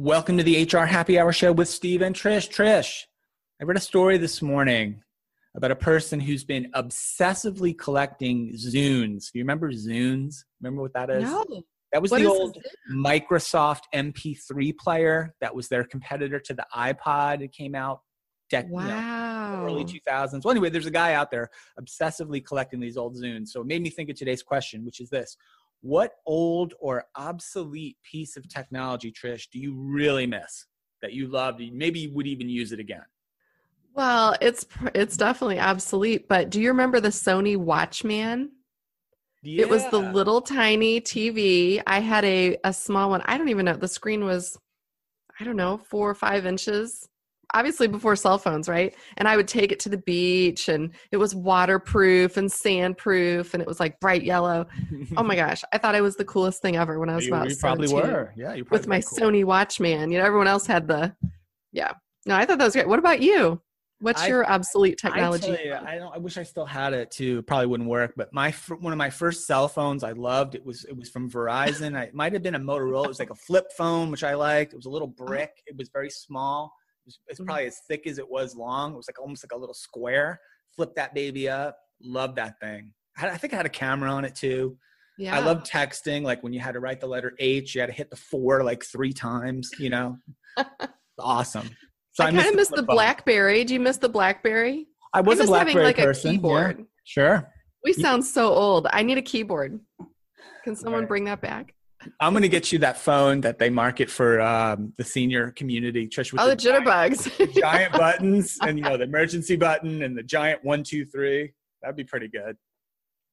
Welcome to the HR Happy Hour Show with Steve and Trish. Trish, I read a story this morning about a person who's been obsessively collecting Zunes. Do you remember Zunes? Remember what that is? No. That was What the old Microsoft MP3 player that was their competitor to the iPod. It came out dec- you know, Wow. early 2000s. Well, anyway, there's a guy out there obsessively collecting these old Zunes. So it made me think of today's question, which is this What old or obsolete piece of technology, Trish, do you really miss that you loved? Maybe you would even use it again? Well, it's it's definitely obsolete, but do you remember the Sony Watchman? It was the little tiny TV. I had a a small one. I don't even know. The screen was I don't know, 4 or 5 inches. Obviously before cell phones, right? And I would take it to the beach and it was waterproof and sandproof and it was like bright yellow. Oh my gosh, I thought I was the coolest thing ever when I was you, about you probably 17. were. Yeah, you probably with my cool. Sony Watchman. You know, everyone else had the, yeah. No, I thought that was great. What about you? What's I- your obsolete I technology? tell you, I don't. I wish I still had it too. Probably wouldn't work. But my one of my first cell phones I loved. It was it was from Verizon. I, it might have been a Motorola. It was like a flip phone, which I liked. It was a little uh-huh. brick. It was very small. Was, it's Mhm. probably as thick as it was long. It was like almost like a little square. Flip that baby up. Love that thing. I, I think I had a camera on it too. yeah. I love texting. Like when you had to write the letter H, you had to hit the four like three times. You know, awesome. So I kind of miss the. BlackBerry. Do you miss the BlackBerry? I was I a BlackBerry like person. a yeah. keyboard. Sure. We sound so old. I need a keyboard. Can someone Right. bring that back? I'm gonna get you that phone that they market for um, the senior community, Trish, with Oh, the giant, jitterbugs. giant buttons and you know the emergency button and the giant one, two, three. That'd be pretty good.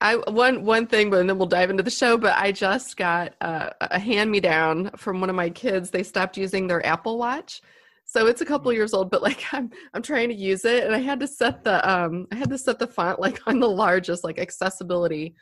I one one thing, but then we'll dive into the show. But I just got uh, a hand me down from one of my kids. They stopped using their Apple Watch, so it's a couple Mm. years old. But like I'm I'm trying to use it, and I had to set the um I had to set the font like on the largest like accessibility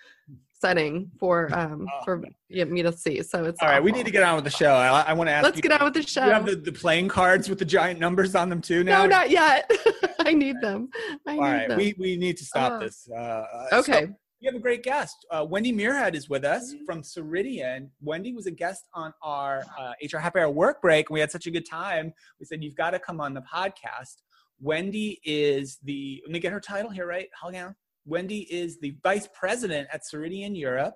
setting for um Oh. for yeah, me to see. So it's All right, we need to get on with the show. I, I want to ask Let's you. get on with the show. you have the, the playing cards with the giant numbers on them too now? No, not yet. I need them. I All need right, them. we, we need to stop Oh. this. Uh, uh, so okay. we have a great guest. Uh, Wendy Muirhead is with us Mm-hmm. from Ceridian. Wendy was a guest on our uh, HR Happy Hour work break, and we had such a good time. We said, You've got to come on the podcast. Wendy is the, let me get her title here, right? Hold on. Wendy is the vice president at Ceridian Europe.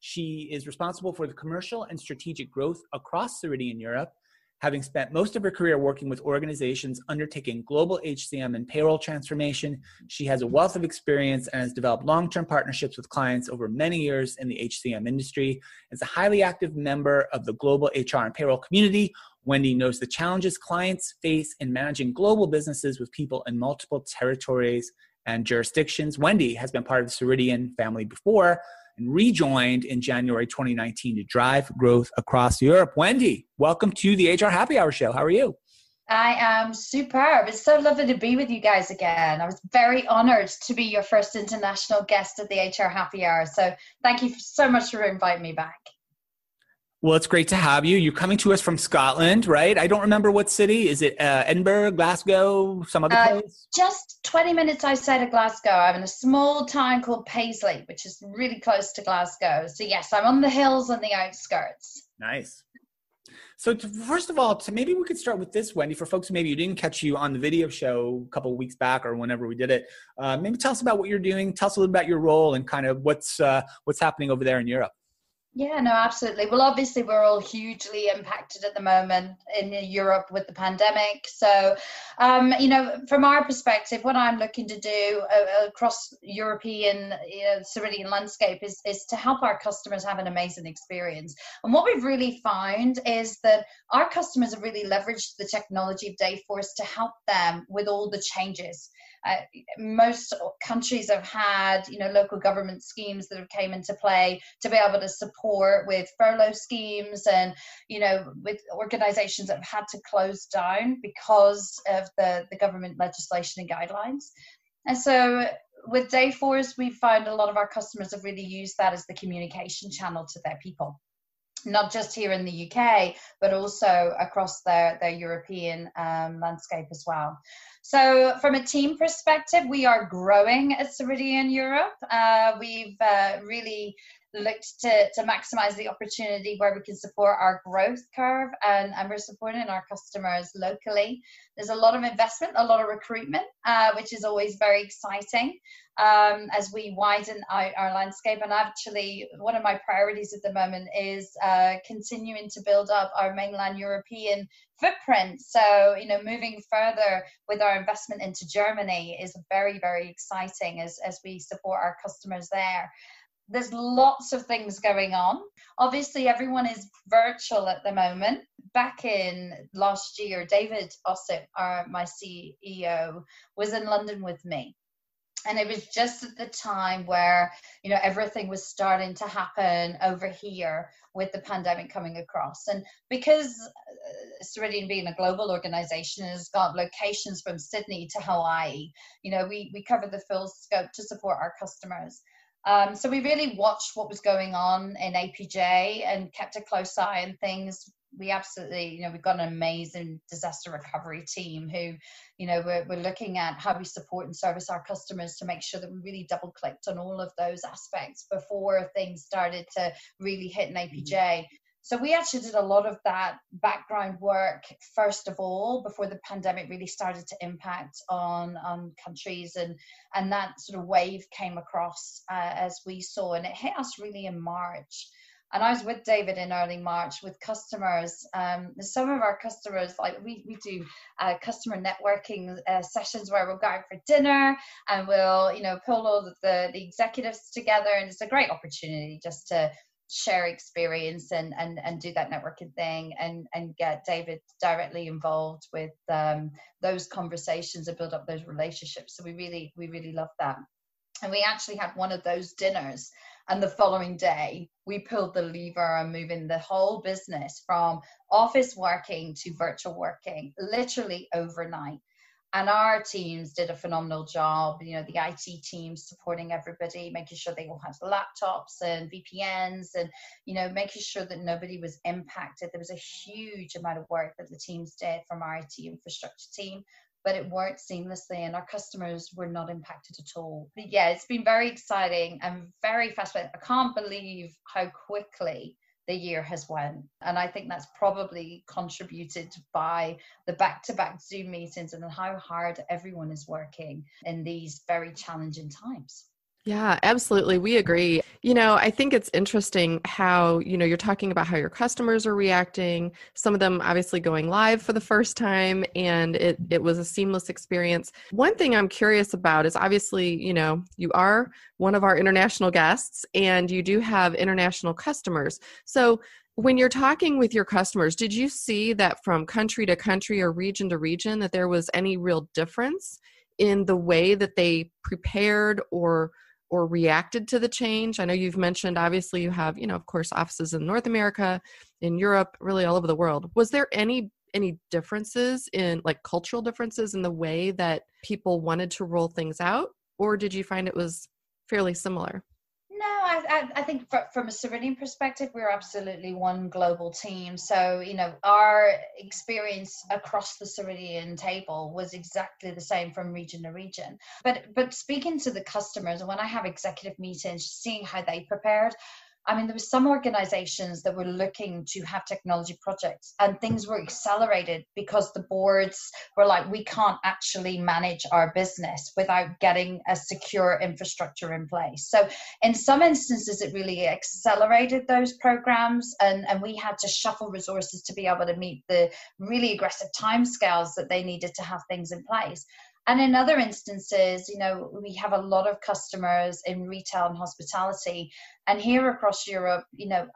She is responsible for the commercial and strategic growth across Ceridian Europe, having spent most of her career working with organizations undertaking global HCM and payroll transformation. She has a wealth of experience and has developed long term partnerships with clients over many years in the HCM industry. As a highly active member of the global HR and payroll community, Wendy knows the challenges clients face in managing global businesses with people in multiple territories and jurisdictions. Wendy has been part of the Ceridian family before and rejoined in January 2019 to drive growth across Europe. Wendy, welcome to the HR Happy Hour Show. How are you? I am superb. It's so lovely to be with you guys again. I was very honored to be your first international guest at the HR Happy Hour. So thank you so much for inviting me back. Well, it's great to have you. You're coming to us from Scotland, right? I don't remember what city. Is it uh, Edinburgh, Glasgow, some other Uh, place? Just 20 minutes outside of Glasgow, I'm in a small town called Paisley, which is really close to Glasgow. So, yes, I'm on the hills on the outskirts. Nice. So, to, first of all, to maybe we could start with this, Wendy, for folks who maybe you didn't catch you on the video show a couple of weeks back or whenever we did it. Uh, maybe tell us about what you're doing. Tell us a little about your role and kind of what's uh, what's happening over there in Europe. Yeah, no, absolutely. Well, obviously, we're all hugely impacted at the moment in Europe with the pandemic. So, um, you know, from our perspective, what I'm looking to do uh, across European you know, Ceridian landscape is, is to help our customers have an amazing experience. And what we've really found is that our customers have really leveraged the technology of Dayforce to help them with all the changes. Uh, most countries have had, you know, local government schemes that have came into play to be able to support with furlough schemes and, you know, with organizations that have had to close down because of the, the government legislation and guidelines. And so with Dayforce, we found a lot of our customers have really used that as the communication channel to their people not just here in the UK, but also across their, their European um, landscape as well. So, from a team perspective, we are growing at Ceridian Europe. Uh, we've uh, really looked to, to maximize the opportunity where we can support our growth curve and, and we're supporting our customers locally. There's a lot of investment, a lot of recruitment, uh, which is always very exciting um, as we widen our, our, landscape. And actually, one of my priorities at the moment is uh, continuing to build up our mainland European footprint. So, you know, moving further with our investment into Germany is very, very exciting as, as we support our customers there there's lots of things going on. Obviously, everyone is virtual at the moment. Back in last year, David Ossip, our, my CEO, was in London with me. And it was just at the time where, you know, everything was starting to happen over here with the pandemic coming across. And because uh, Ceridian being a global organization has got locations from Sydney to Hawaii, you know, we, we cover the full scope to support our customers. Um, so we really watched what was going on in APJ and kept a close eye on things. We absolutely, you know, we've got an amazing disaster recovery team who, you know, we're, we're looking at how we support and service our customers to make sure that we really double clicked on all of those aspects before things started to really hit in APJ. Mm-hmm. So we actually did a lot of that background work first of all before the pandemic really started to impact on on countries and and that sort of wave came across uh, as we saw and it hit us really in March. And I was with David in early March with customers. Um, some of our customers, like we, we do uh, customer networking uh, sessions where we'll go out for dinner and we'll, you know, pull all the, the executives together. And it's a great opportunity just to share experience and and and do that networking thing and and get David directly involved with um, those conversations and build up those relationships. So we really we really love that. And we actually had one of those dinners, and the following day we pulled the lever and moving the whole business from office working to virtual working, literally overnight and our teams did a phenomenal job you know the it teams supporting everybody making sure they all had laptops and vpns and you know making sure that nobody was impacted. There was a huge amount of work that the teams did from our it infrastructure team but it worked seamlessly and our customers were not impacted at all. But yeah it's been very exciting and very fascinating. I can't believe how quickly the year has went. And I think that's probably contributed by the back to back Zoom meetings and how hard everyone is working in these very challenging times. Yeah, absolutely. We agree. You know, I think it's interesting how, you know, you're talking about how your customers are reacting, some of them obviously going live for the first time and it it was a seamless experience. One thing I'm curious about is obviously, you know, you are one of our international guests and you do have international customers. So, when you're talking with your customers, did you see that from country to country or region to region that there was any real difference in the way that they prepared or or reacted to the change? I know you've mentioned obviously you have, you know, of course, offices in North America, in Europe, really all over the world. Was there any any differences in like cultural differences in the way that people wanted to roll things out or did you find it was fairly similar? I, I, think for, from a Ceridian perspective, we're absolutely one global team. So, you know, our experience across the Ceridian table was exactly the same from region to region. But but speaking to the customers, and when I have executive meetings, seeing how they prepared, I mean, there were some organizations that were looking to have technology projects and things were accelerated because the boards were like, we can't actually manage our business without getting a secure infrastructure in place. So, in some instances, it really accelerated those programs, and, and we had to shuffle resources to be able to meet the really aggressive timescales that they needed to have things in place. And in other instances, you know, we have a lot of customers in retail and hospitality. And here across Europe, you know,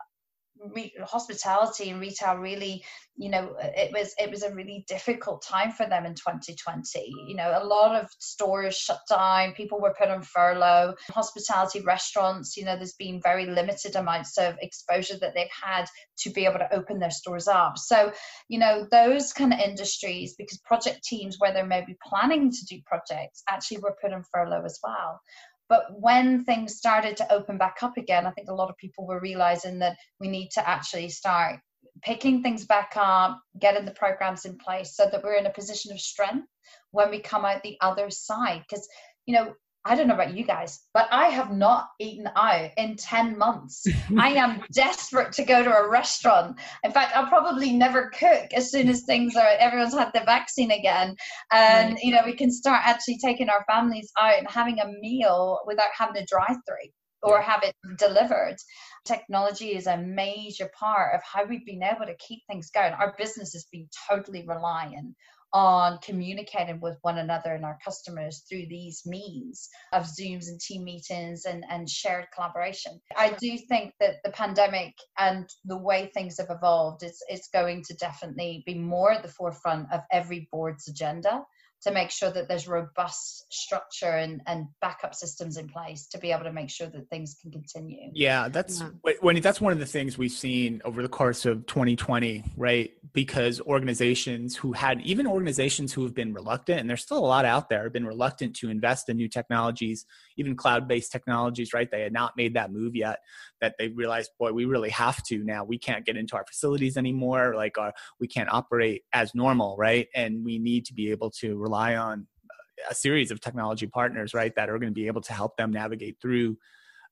re- hospitality and retail really you know uh, it was it was a really difficult time for them in 2020 you know a lot of stores shut down people were put on furlough. Hospitality restaurants you know there's been very limited amounts of exposure that they've had to be able to open their stores up. So you know those kind of industries because project teams where they're maybe planning to do projects actually were put on furlough as well but when things started to open back up again, I think a lot of people were realizing that we need to actually start picking things back up, getting the programs in place so that we're in a position of strength when we come out the other side. Because, you know, I don't know about you guys, but I have not eaten out in 10 months. I am desperate to go to a restaurant. In fact, I'll probably never cook as soon as things are, everyone's had the vaccine again. And, you know, we can start actually taking our families out and having a meal without having to drive through or have it delivered. Technology is a major part of how we've been able to keep things going. Our business has been totally reliant on communicating with one another and our customers through these means of Zooms and team meetings and, and shared collaboration. I do think that the pandemic and the way things have evolved is, is going to definitely be more at the forefront of every board's agenda to make sure that there's robust structure and, and backup systems in place to be able to make sure that things can continue. Yeah, that's yeah. when that's one of the things we've seen over the course of 2020, right? Because organizations who had even organizations who have been reluctant, and there's still a lot out there, have been reluctant to invest in new technologies, even cloud-based technologies, right? They had not made that move yet. That they realized, boy, we really have to now. We can't get into our facilities anymore. Like, our, uh, we can't operate as normal, right? And we need to be able to rely on a series of technology partners, right, that are going to be able to help them navigate through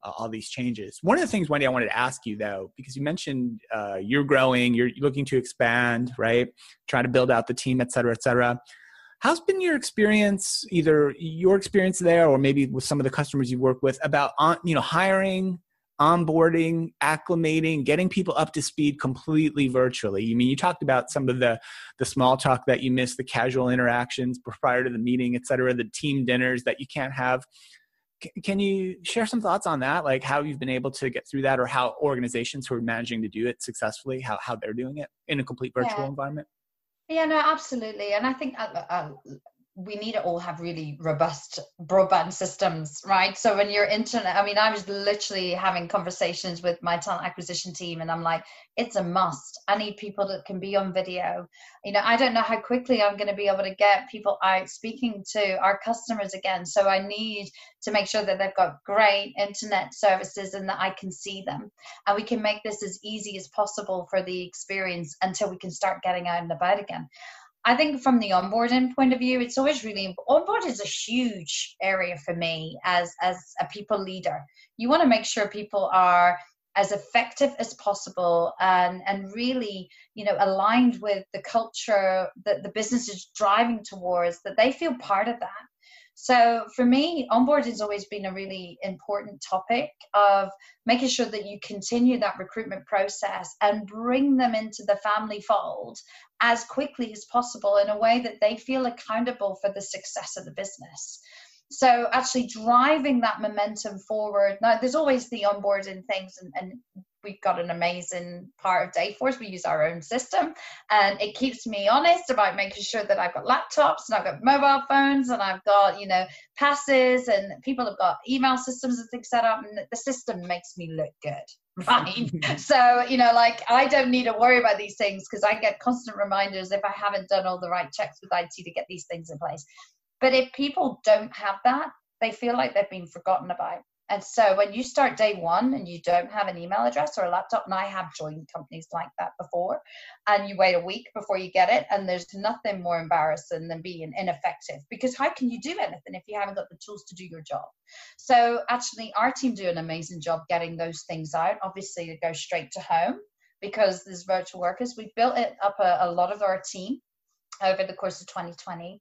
uh, all these changes. One of the things, Wendy, I wanted to ask you though, because you mentioned uh, you're growing, you're looking to expand, right, trying to build out the team, et cetera, et cetera. How's been your experience, either your experience there or maybe with some of the customers you work with, about on, you know hiring, onboarding, acclimating, getting people up to speed completely virtually. You mean you talked about some of the the small talk that you missed, the casual interactions prior to the meeting, et cetera, the team dinners that you can't have. can you share some thoughts on that, like how you've been able to get through that, or how organizations who are managing to do it successfully, how how they're doing it in a complete virtual yeah. environment? Yeah, no, absolutely, and I think uh, uh, we need to all have really robust broadband systems, right? So when your internet, I mean, I was literally having conversations with my talent acquisition team, and I'm like, it's a must. I need people that can be on video. You know, I don't know how quickly I'm going to be able to get people out speaking to our customers again. So I need to make sure that they've got great internet services and that I can see them. And we can make this as easy as possible for the experience until we can start getting out and about again. I think from the onboarding point of view, it's always really onboard is a huge area for me as as a people leader. You want to make sure people are as effective as possible and and really you know aligned with the culture that the business is driving towards that they feel part of that so for me, onboarding has always been a really important topic of making sure that you continue that recruitment process and bring them into the family fold as quickly as possible in a way that they feel accountable for the success of the business. So actually driving that momentum forward. Now there's always the onboarding things and, and we've got an amazing part of Dayforce. We use our own system, and it keeps me honest about making sure that I've got laptops and I've got mobile phones and I've got you know passes and people have got email systems and things set up, and the system makes me look good. Right. so, you know, like I don't need to worry about these things because I get constant reminders if I haven't done all the right checks with IT to get these things in place. But if people don't have that, they feel like they've been forgotten about. And so when you start day one and you don't have an email address or a laptop, and I have joined companies like that before, and you wait a week before you get it, and there's nothing more embarrassing than being ineffective because how can you do anything if you haven't got the tools to do your job? So actually, our team do an amazing job getting those things out. Obviously, to go straight to home because there's virtual workers. We've built it up a, a lot of our team over the course of 2020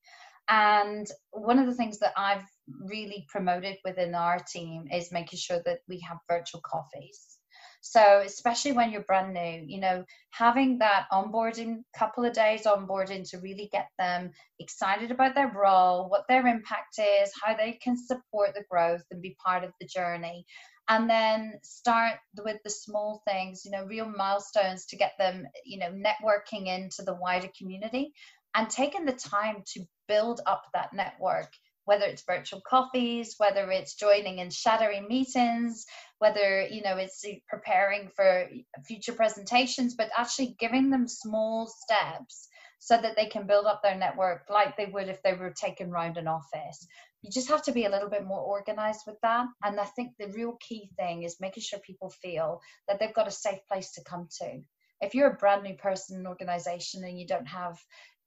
and one of the things that I've really promoted within our team is making sure that we have virtual coffees. So, especially when you're brand new, you know, having that onboarding couple of days onboarding to really get them excited about their role, what their impact is, how they can support the growth and be part of the journey. And then start with the small things, you know, real milestones to get them, you know, networking into the wider community and taking the time to build up that network whether it's virtual coffees whether it's joining in shattering meetings whether you know it's preparing for future presentations but actually giving them small steps so that they can build up their network like they would if they were taken round an office. You just have to be a little bit more organized with that. And i think the real key thing is making sure people feel that they've got a safe place to come to. If you're a brand new person in an organization and you don't have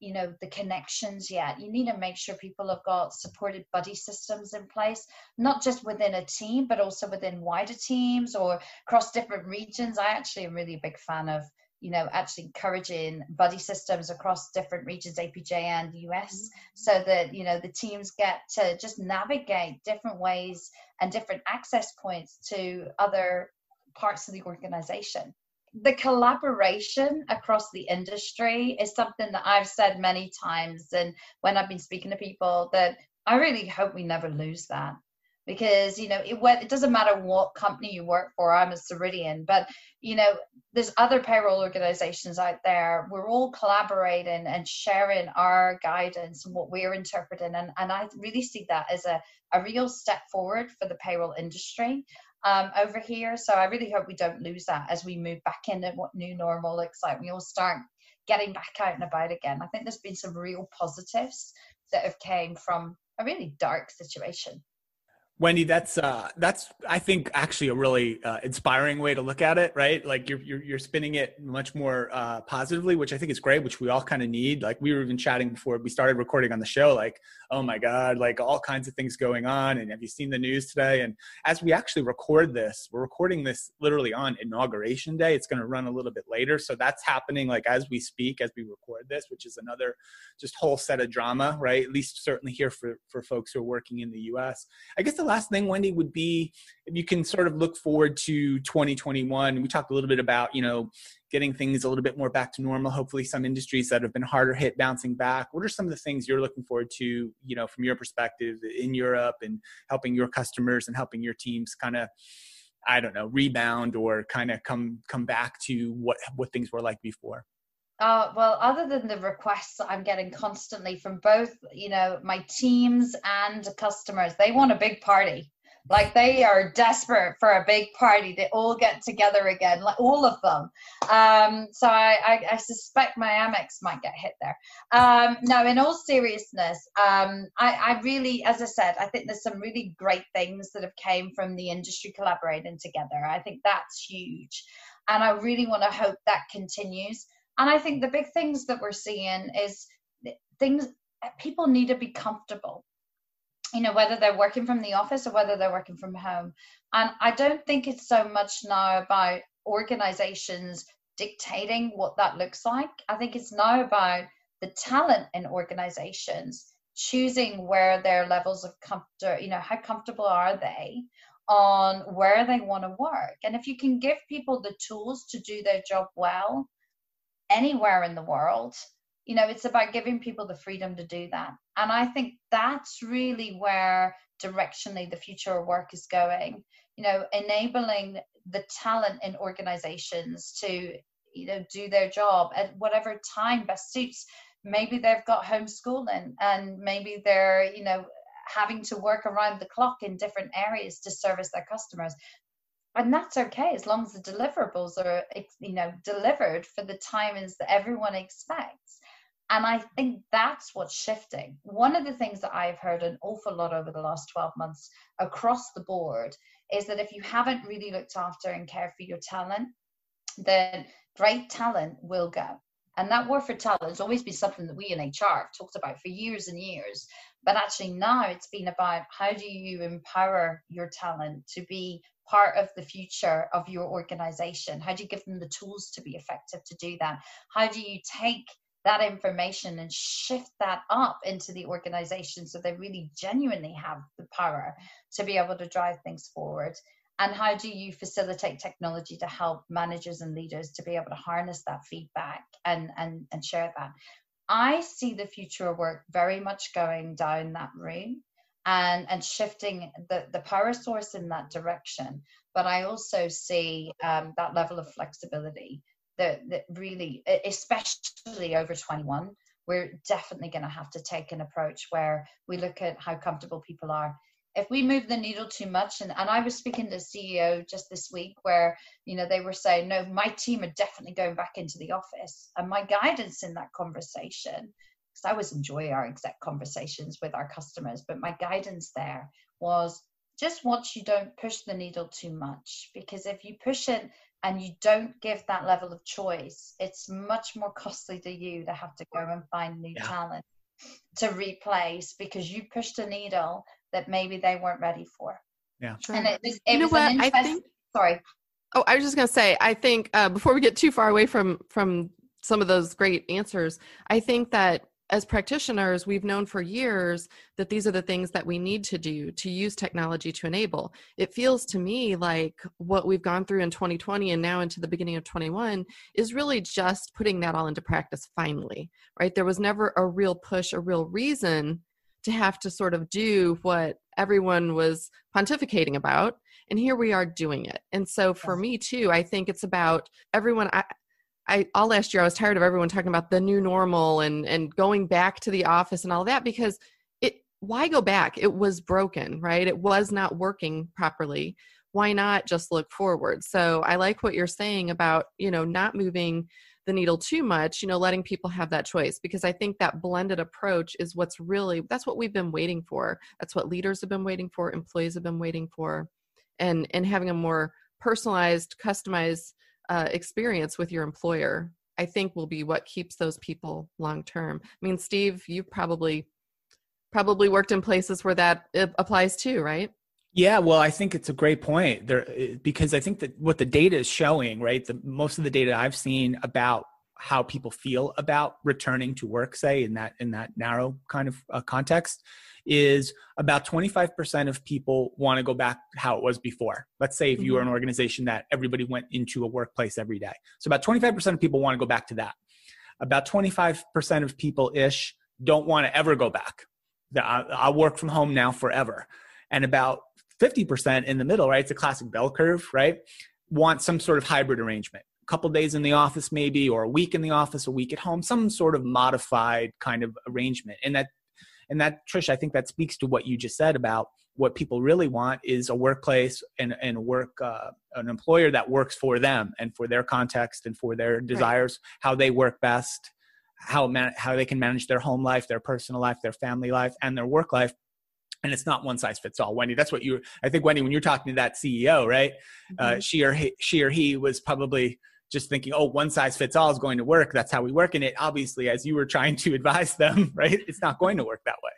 you know the connections yet. You need to make sure people have got supported buddy systems in place not just within a team but also within wider teams or across different regions. I actually am really a big fan of you know actually encouraging buddy systems across different regions apj and us mm-hmm. so that you know the teams get to just navigate different ways and different access points to other parts of the organization the collaboration across the industry is something that I've said many times, and when I've been speaking to people, that I really hope we never lose that. Because you know it, it doesn't matter what company you work for i'm a ceridian but you know there's other payroll organizations out there. We're all collaborating and sharing our guidance and what we're interpreting and, and i really see that as a, a real step forward for the payroll industry um, over here. So I really hope we don't lose that as we move back into what new normal looks like. We all start getting back out and about again. I think there's been some real positives that have came from a really dark situation. Wendy, that's uh, that's I think actually a really uh, inspiring way to look at it, right? Like you're you're, you're spinning it much more uh, positively, which I think is great, which we all kind of need. Like we were even chatting before we started recording on the show, like oh my god, like all kinds of things going on, and have you seen the news today? And as we actually record this, we're recording this literally on inauguration day. It's going to run a little bit later, so that's happening like as we speak, as we record this, which is another just whole set of drama, right? At least certainly here for for folks who are working in the U.S. I guess the last thing, Wendy, would be if you can sort of look forward to 2021. We talked a little bit about, you know, getting things a little bit more back to normal. Hopefully, some industries that have been harder hit bouncing back. What are some of the things you're looking forward to, you know, from your perspective in Europe and helping your customers and helping your teams kind of, I don't know, rebound or kind of come come back to what what things were like before? Uh, well, other than the requests I'm getting constantly from both, you know, my teams and customers, they want a big party. Like they are desperate for a big party. They all get together again, like all of them. Um, so I, I, I, suspect my Amex might get hit there. Um, no, in all seriousness, um, I, I really, as I said, I think there's some really great things that have came from the industry collaborating together. I think that's huge, and I really want to hope that continues. And I think the big things that we're seeing is things people need to be comfortable you know whether they're working from the office or whether they're working from home. And i don't think it's so much now about organizations dictating what that looks like. I think it's now about the talent in organizations choosing where their levels of comfort you know how comfortable are they on where they want to work. And if you can give people the tools to do their job well anywhere in the world you know it's about giving people the freedom to do that. And i think that's really where directionally the future of work is going you know enabling the talent in organizations to you know do their job at whatever time best suits. Maybe they've got homeschooling and maybe they're you know having to work around the clock in different areas to service their customers and that's okay as long as the deliverables are you know delivered for the timings that everyone expects. And i think that's what's shifting. One of the things that i've heard an awful lot over the last 12 months across the board is that if you haven't really looked after and cared for your talent then great talent will go. And that war for talent has always been something that we in hr have talked about for years and years. But actually now it's been about how do you empower your talent to be part of the future of your organization? How do you give them the tools to be effective to do that? How do you take that information and shift that up into the organization so they really genuinely have the power to be able to drive things forward? And how do you facilitate technology to help managers and leaders to be able to harness that feedback and, and, and share that? I see the future of work very much going down that route and and shifting the the power source in that direction. But i also see um, that level of flexibility that that really especially over 21 we're definitely going to have to take an approach where we look at how comfortable people are. If we move the needle too much and, and i was speaking to ceo just this week where you know they were saying no my team are definitely going back into the office. And my guidance in that conversation because I always enjoy our exec conversations with our customers, but my guidance there was just watch you don't push the needle too much because if you push it and you don't give that level of choice, it's much more costly to you to have to go and find new Yeah. talent to replace because you pushed a needle that maybe they weren't ready for. Yeah. Sure. And it was, it You know was an what? I interest- think- sorry. Oh, I was just gonna say, I think uh, before we get too far away from from some of those great answers, I think that as practitioners, we've known for years that these are the things that we need to do to use technology to enable. It feels to me like what we've gone through in 2020 and now into the beginning of 21 is really just putting that all into practice finally, right? There was never a real push, a real reason to have to sort of do what everyone was pontificating about and here we are doing it and so for me too i think it's about everyone i I all last year I was tired of everyone talking about the new normal and and going back to the office and all that because it why go back? It was broken right? It was not working properly. Why not just look forward? So I like what you're saying about you know not moving the needle too much you know letting people have that choice because I think that blended approach is what's really that's what we've been waiting for. That's what leaders have been waiting for employees have been waiting for and and having a more personalized customized uh, experience with your employer i think will be what keeps those people long term i mean steve you probably probably worked in places where that uh, applies too right Yeah, well, I think it's a great point there because I think that what the data is showing, right? The most of the data I've seen about how people feel about returning to work, say in that in that narrow kind of uh, context, is about 25% of people want to go back how it was before. Let's say if you were an mm-hmm. organization that everybody went into a workplace every day, so about 25% of people want to go back to that. About 25% of people ish don't want to ever go back. I- I'll work from home now forever, and about 50% in the middle, right? It's a classic bell curve, right? Want some sort of hybrid arrangement. A couple days in the office, maybe, or a week in the office, a week at home, some sort of modified kind of arrangement. And that, and that, Trish, I think that speaks to what you just said about what people really want is a workplace and, and work, uh, an employer that works for them and for their context and for their desires, how they work best, how man, how they can manage their home life, their personal life, their family life, and their work life. And it's not one size fits all. Wendy that's what you i think wendy when you're talking to that ceo right? Uh, she or he, she or he was probably just thinking oh one size fits all is going to work that's how we work and it obviously as you were trying to advise them right it's not going to work that way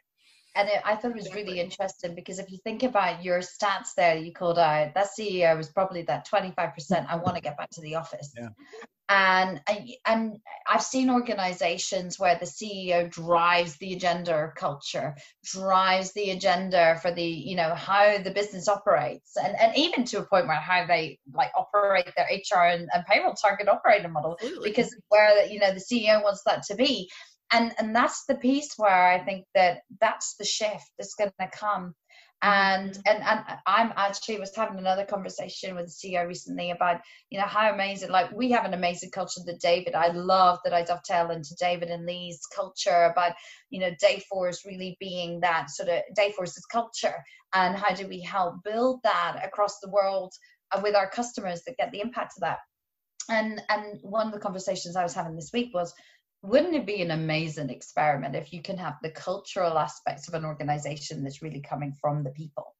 And it, I thought it was really interesting because if you think about your stats there, you called out that CEO was probably that 25%. I want to get back to the office. Yeah. And and I've seen organizations where the CEO drives the agenda of culture, drives the agenda for the, you know, how the business operates, and, and even to a point where how they like operate their HR and, and payroll target operating model Absolutely. because where you know the CEO wants that to be, and and that's the piece where I think that that's the shift that's going to come. Mm-hmm. And, and and I'm actually was having another conversation with the CEO recently about you know how amazing like we have an amazing culture that David I love that I dovetail into David and Leagh's culture about you know Dayforce really being that sort of Dayforce's culture and how do we help build that across the world with our customers that get the impact of that. And and one of the conversations I was having this week was wouldn't it be an amazing experiment if you can have the cultural aspects of an organization that's really coming from the people?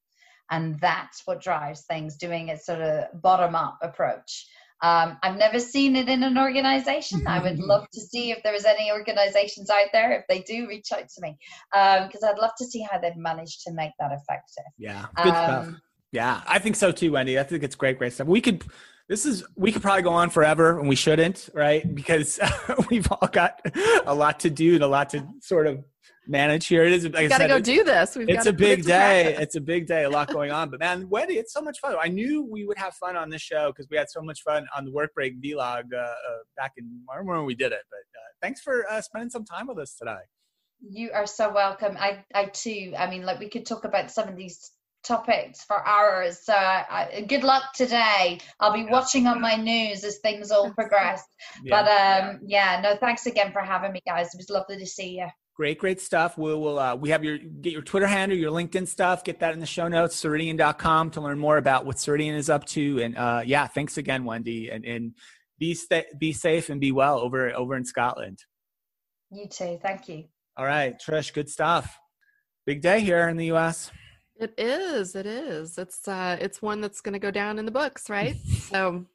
And that's what drives things doing a sort of bottom up approach. Um, i've never seen it in an organization. I would love to see if there is any organizations out there if they do reach out to me because i'd love to see how they've managed to make that effective. Yeah good stuff. Um, yeah i think so too wendy. I think it's great great stuff. We could this is we could probably go on forever and we shouldn't right because we've all got a lot to do and a lot to sort of manage here it is like We've got to said, go it's- do this. We've it's gotta a put big it to day. practice. It's a big day. A lot going on. But man, Wendy, it's so much fun. I knew we would have fun on this show because we had so much fun on the work break vlog uh, uh, back in I remember when we did it. But uh, thanks for uh, spending some time with us today. You are so welcome. I, I too. I mean, like we could talk about some of these topics for hours. So, I, good luck today. I'll be watching on my news as things all progress. Yeah. But um, yeah, no, thanks again for having me, guys. It was lovely to see you. Great, great stuff. We will uh, we have your get your Twitter handle, your LinkedIn stuff. Get that in the show notes, Ceridian.com to learn more about what Ceridian is up to. And uh, yeah, thanks again, Wendy. And and be sta- be safe and be well over over in Scotland. You too. Thank you. All right, Trish, good stuff. Big day here in the U.S. It is. It is. It's uh it's one that's going to go down in the books, right? so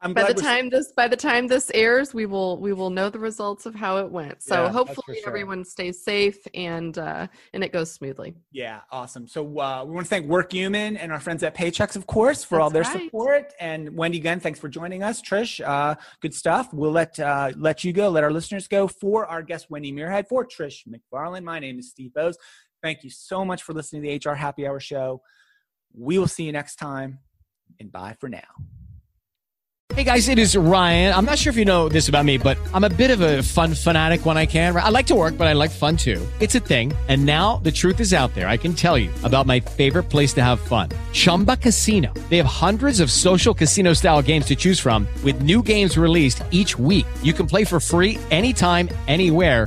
I'm by the time this by the time this airs, we will we will know the results of how it went. So Yeah, hopefully sure. everyone stays safe and uh, and it goes smoothly. Yeah, awesome. So uh, we want to thank WorkHuman and our friends at Paychex, of course, for all their right. support. And Wendy, again, thanks for joining us. Trish, uh, good stuff. We'll let uh, let you go, let our listeners go. For our guest Wendy Muirhead, for Trish McFarlane, my name is Steve Boese. Thank you so much for listening to the HR Happy Hour show. We will see you next time, and bye for now. Hey guys, it is Ryan. I'm not sure if you know this about me, but I'm a bit of a fun fanatic when I can. I like to work, but I like fun too. It's a thing. And now the truth is out there. I can tell you about my favorite place to have fun Chumba Casino. They have hundreds of social casino style games to choose from, with new games released each week. You can play for free anytime, anywhere.